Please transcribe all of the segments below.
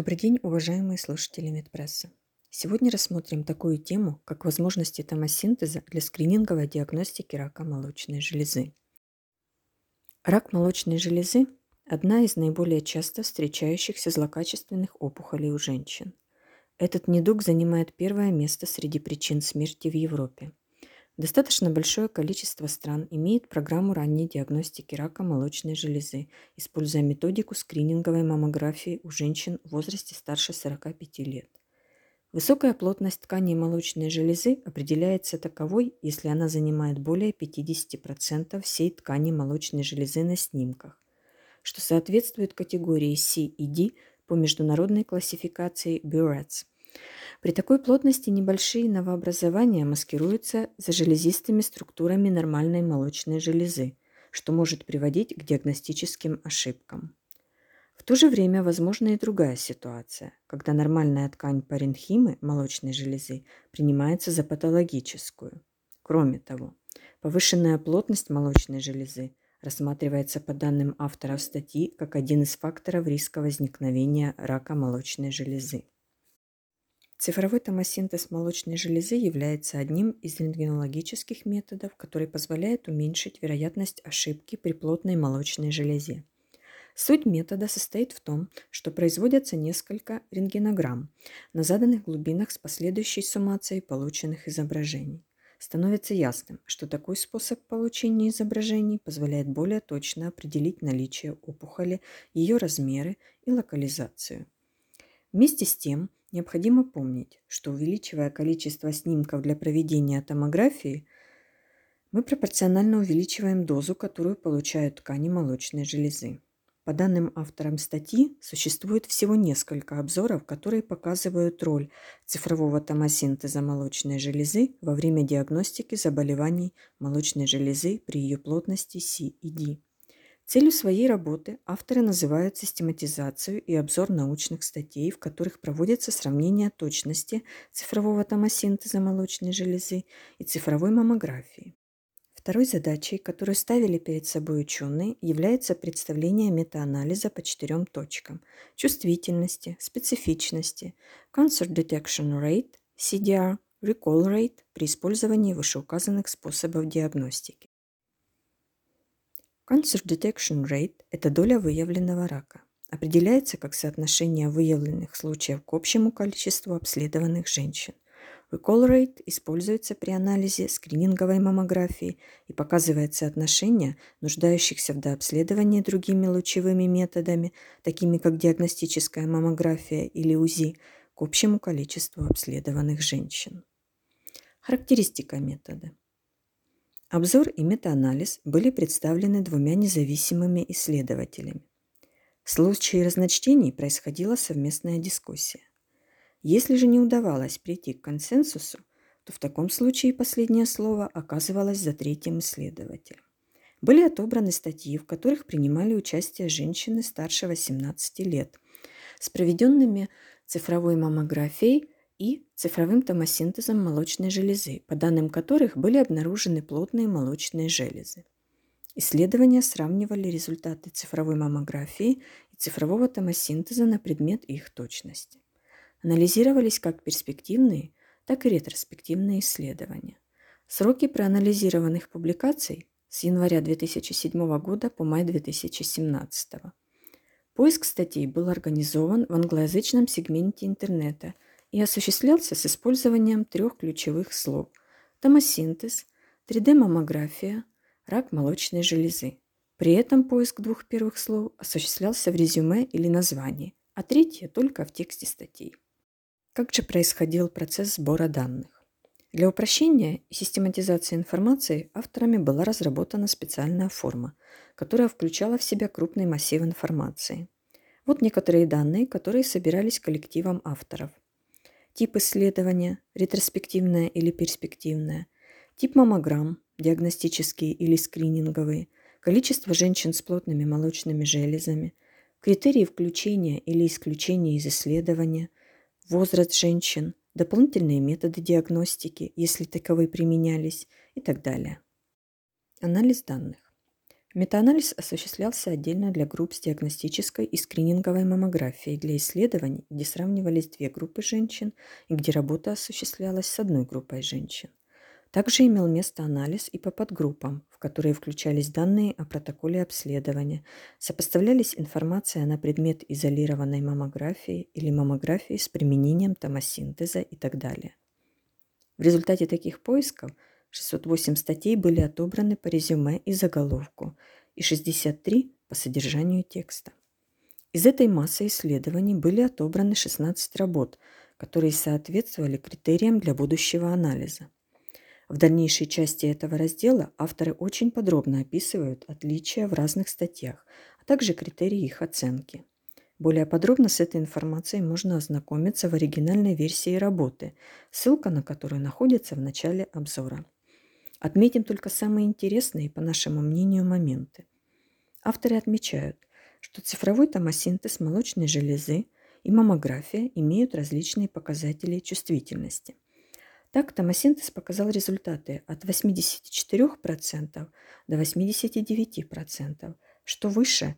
Добрый день, уважаемые слушатели Медпрессы. Сегодня рассмотрим такую тему, как возможности томосинтеза для скрининговой диагностики рака молочной железы. Рак молочной железы – одна из наиболее часто встречающихся злокачественных опухолей у женщин. Этот недуг занимает первое место среди причин смерти в Европе. Достаточно большое количество стран имеет программу ранней диагностики рака молочной железы, используя методику скрининговой маммографии у женщин в возрасте старше 45 лет. Высокая плотность тканей молочной железы определяется таковой, если она занимает более 50% всей ткани молочной железы на снимках, что соответствует категории C и D по международной классификации BURATS. При такой плотности небольшие новообразования маскируются за железистыми структурами нормальной молочной железы, что может приводить к диагностическим ошибкам. В то же время возможна и другая ситуация, когда нормальная ткань паренхимы молочной железы принимается за патологическую. Кроме того, повышенная плотность молочной железы рассматривается по данным авторов статьи как один из факторов риска возникновения рака молочной железы. Цифровой томосинтез молочной железы является одним из рентгенологических методов, который позволяет уменьшить вероятность ошибки при плотной молочной железе. Суть метода состоит в том, что производятся несколько рентгенограмм на заданных глубинах с последующей суммацией полученных изображений. Становится ясным, что такой способ получения изображений позволяет более точно определить наличие опухоли, ее размеры и локализацию. Вместе с тем, Необходимо помнить, что увеличивая количество снимков для проведения томографии, мы пропорционально увеличиваем дозу, которую получают ткани молочной железы. По данным авторам статьи, существует всего несколько обзоров, которые показывают роль цифрового томосинтеза молочной железы во время диагностики заболеваний молочной железы при ее плотности C и D. Целью своей работы авторы называют систематизацию и обзор научных статей, в которых проводится сравнение точности цифрового томосинтеза молочной железы и цифровой маммографии. Второй задачей, которую ставили перед собой ученые, является представление метаанализа по четырем точкам – чувствительности, специфичности, Cancer Detection Rate, CDR, Recall Rate при использовании вышеуказанных способов диагностики. Cancer Detection Rate – это доля выявленного рака. Определяется как соотношение выявленных случаев к общему количеству обследованных женщин. Recall Rate используется при анализе скрининговой маммографии и показывает соотношение нуждающихся в дообследовании другими лучевыми методами, такими как диагностическая маммография или УЗИ, к общему количеству обследованных женщин. Характеристика метода. Обзор и метаанализ были представлены двумя независимыми исследователями. В случае разночтений происходила совместная дискуссия. Если же не удавалось прийти к консенсусу, то в таком случае последнее слово оказывалось за третьим исследователем. Были отобраны статьи, в которых принимали участие женщины старше 18 лет, с проведенными цифровой маммографией и цифровым томосинтезом молочной железы, по данным которых были обнаружены плотные молочные железы. Исследования сравнивали результаты цифровой маммографии и цифрового томосинтеза на предмет их точности. Анализировались как перспективные, так и ретроспективные исследования. Сроки проанализированных публикаций с января 2007 года по май 2017. Поиск статей был организован в англоязычном сегменте интернета – и осуществлялся с использованием трех ключевых слов – томосинтез, 3D-маммография, рак молочной железы. При этом поиск двух первых слов осуществлялся в резюме или названии, а третье только в тексте статей. Как же происходил процесс сбора данных? Для упрощения и систематизации информации авторами была разработана специальная форма, которая включала в себя крупный массив информации. Вот некоторые данные, которые собирались коллективом авторов – тип исследования, ретроспективное или перспективное, тип маммограмм, диагностические или скрининговые, количество женщин с плотными молочными железами, критерии включения или исключения из исследования, возраст женщин, дополнительные методы диагностики, если таковые применялись, и так далее. Анализ данных. Метаанализ осуществлялся отдельно для групп с диагностической и скрининговой маммографией для исследований, где сравнивались две группы женщин и где работа осуществлялась с одной группой женщин. Также имел место анализ и по подгруппам, в которые включались данные о протоколе обследования, сопоставлялись информация на предмет изолированной маммографии или маммографии с применением томосинтеза и так далее. В результате таких поисков 608 статей были отобраны по резюме и заголовку и 63 по содержанию текста. Из этой массы исследований были отобраны 16 работ, которые соответствовали критериям для будущего анализа. В дальнейшей части этого раздела авторы очень подробно описывают отличия в разных статьях, а также критерии их оценки. Более подробно с этой информацией можно ознакомиться в оригинальной версии работы, ссылка на которую находится в начале обзора. Отметим только самые интересные, по нашему мнению, моменты. Авторы отмечают, что цифровой томосинтез молочной железы и маммография имеют различные показатели чувствительности – так, томосинтез показал результаты от 84% до 89%, что выше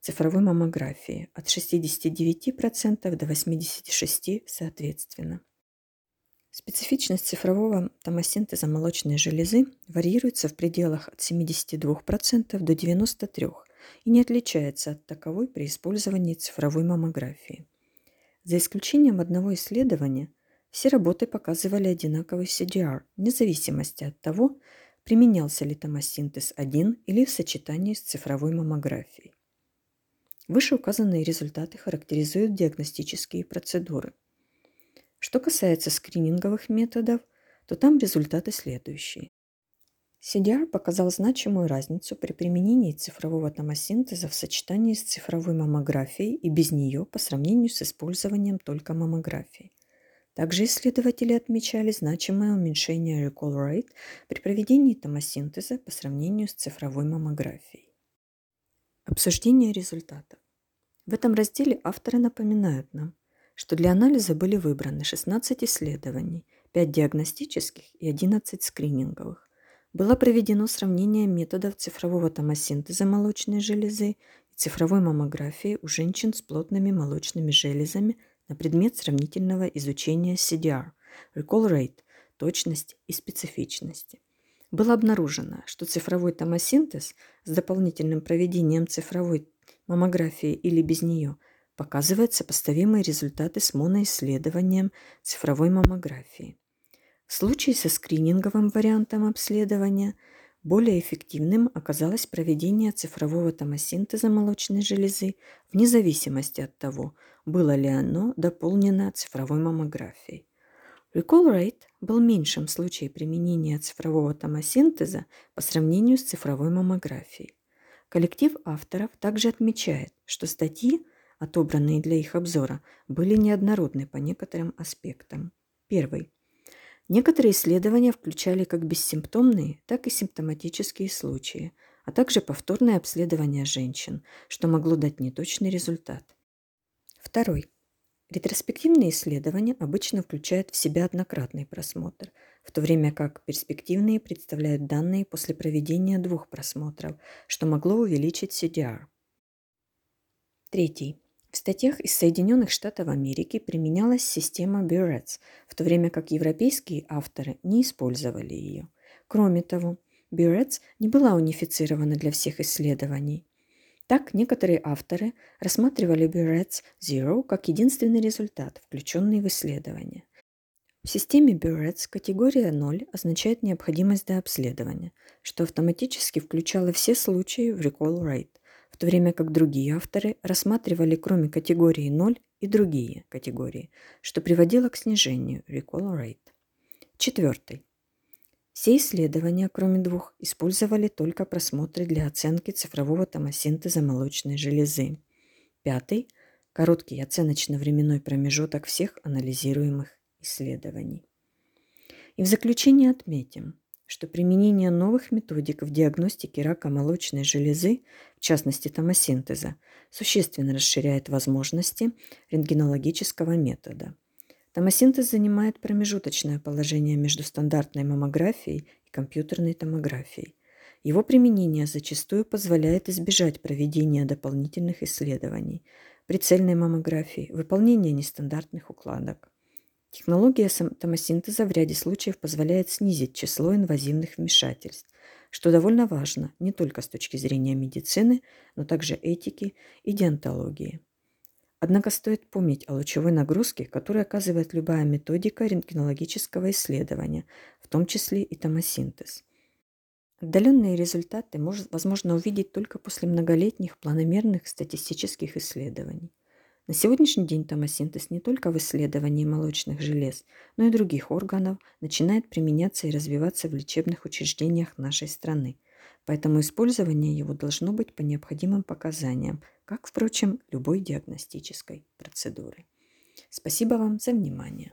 цифровой маммографии от 69% до 86% соответственно. Специфичность цифрового томосинтеза молочной железы варьируется в пределах от 72% до 93% и не отличается от таковой при использовании цифровой маммографии. За исключением одного исследования, все работы показывали одинаковый CDR, вне зависимости от того, применялся ли томосинтез один или в сочетании с цифровой маммографией. Вышеуказанные результаты характеризуют диагностические процедуры. Что касается скрининговых методов, то там результаты следующие. CDR показал значимую разницу при применении цифрового томосинтеза в сочетании с цифровой маммографией и без нее по сравнению с использованием только маммографии. Также исследователи отмечали значимое уменьшение recall rate при проведении томосинтеза по сравнению с цифровой маммографией. Обсуждение результатов. В этом разделе авторы напоминают нам, что для анализа были выбраны 16 исследований, 5 диагностических и 11 скрининговых. Было проведено сравнение методов цифрового томосинтеза молочной железы и цифровой маммографии у женщин с плотными молочными железами на предмет сравнительного изучения CDR, recall rate, точность и специфичности. Было обнаружено, что цифровой томосинтез с дополнительным проведением цифровой маммографии или без нее показывает сопоставимые результаты с моноисследованием цифровой маммографии. В случае со скрининговым вариантом обследования – более эффективным оказалось проведение цифрового томосинтеза молочной железы вне зависимости от того, было ли оно дополнено цифровой маммографией. Recall rate был меньшим в случае применения цифрового томосинтеза по сравнению с цифровой маммографией. Коллектив авторов также отмечает, что статьи, отобранные для их обзора, были неоднородны по некоторым аспектам. Первый. Некоторые исследования включали как бессимптомные, так и симптоматические случаи, а также повторное обследование женщин, что могло дать неточный результат. Второй. Ретроспективные исследования обычно включают в себя однократный просмотр, в то время как перспективные представляют данные после проведения двух просмотров, что могло увеличить CDR. Третий. В статьях из Соединенных Штатов Америки применялась система Burets, в то время как европейские авторы не использовали ее. Кроме того, Burets не была унифицирована для всех исследований. Так, некоторые авторы рассматривали Burets Zero как единственный результат, включенный в исследование. В системе Burets категория 0 означает необходимость дообследования, что автоматически включало все случаи в recall rate – в то время как другие авторы рассматривали кроме категории 0 и другие категории, что приводило к снижению recall rate. Четвертый. Все исследования, кроме двух, использовали только просмотры для оценки цифрового томосинтеза молочной железы. Пятый – короткий оценочно-временной промежуток всех анализируемых исследований. И в заключение отметим, что применение новых методик в диагностике рака молочной железы, частности томосинтеза, существенно расширяет возможности рентгенологического метода. Томосинтез занимает промежуточное положение между стандартной маммографией и компьютерной томографией. Его применение зачастую позволяет избежать проведения дополнительных исследований, прицельной маммографии, выполнения нестандартных укладок. Технология томосинтеза в ряде случаев позволяет снизить число инвазивных вмешательств, что довольно важно не только с точки зрения медицины, но также этики и диантологии. Однако стоит помнить о лучевой нагрузке, которую оказывает любая методика рентгенологического исследования, в том числе и томосинтез. Отдаленные результаты возможно увидеть только после многолетних планомерных статистических исследований. На сегодняшний день томосинтез не только в исследовании молочных желез, но и других органов начинает применяться и развиваться в лечебных учреждениях нашей страны. Поэтому использование его должно быть по необходимым показаниям, как, впрочем, любой диагностической процедуры. Спасибо вам за внимание.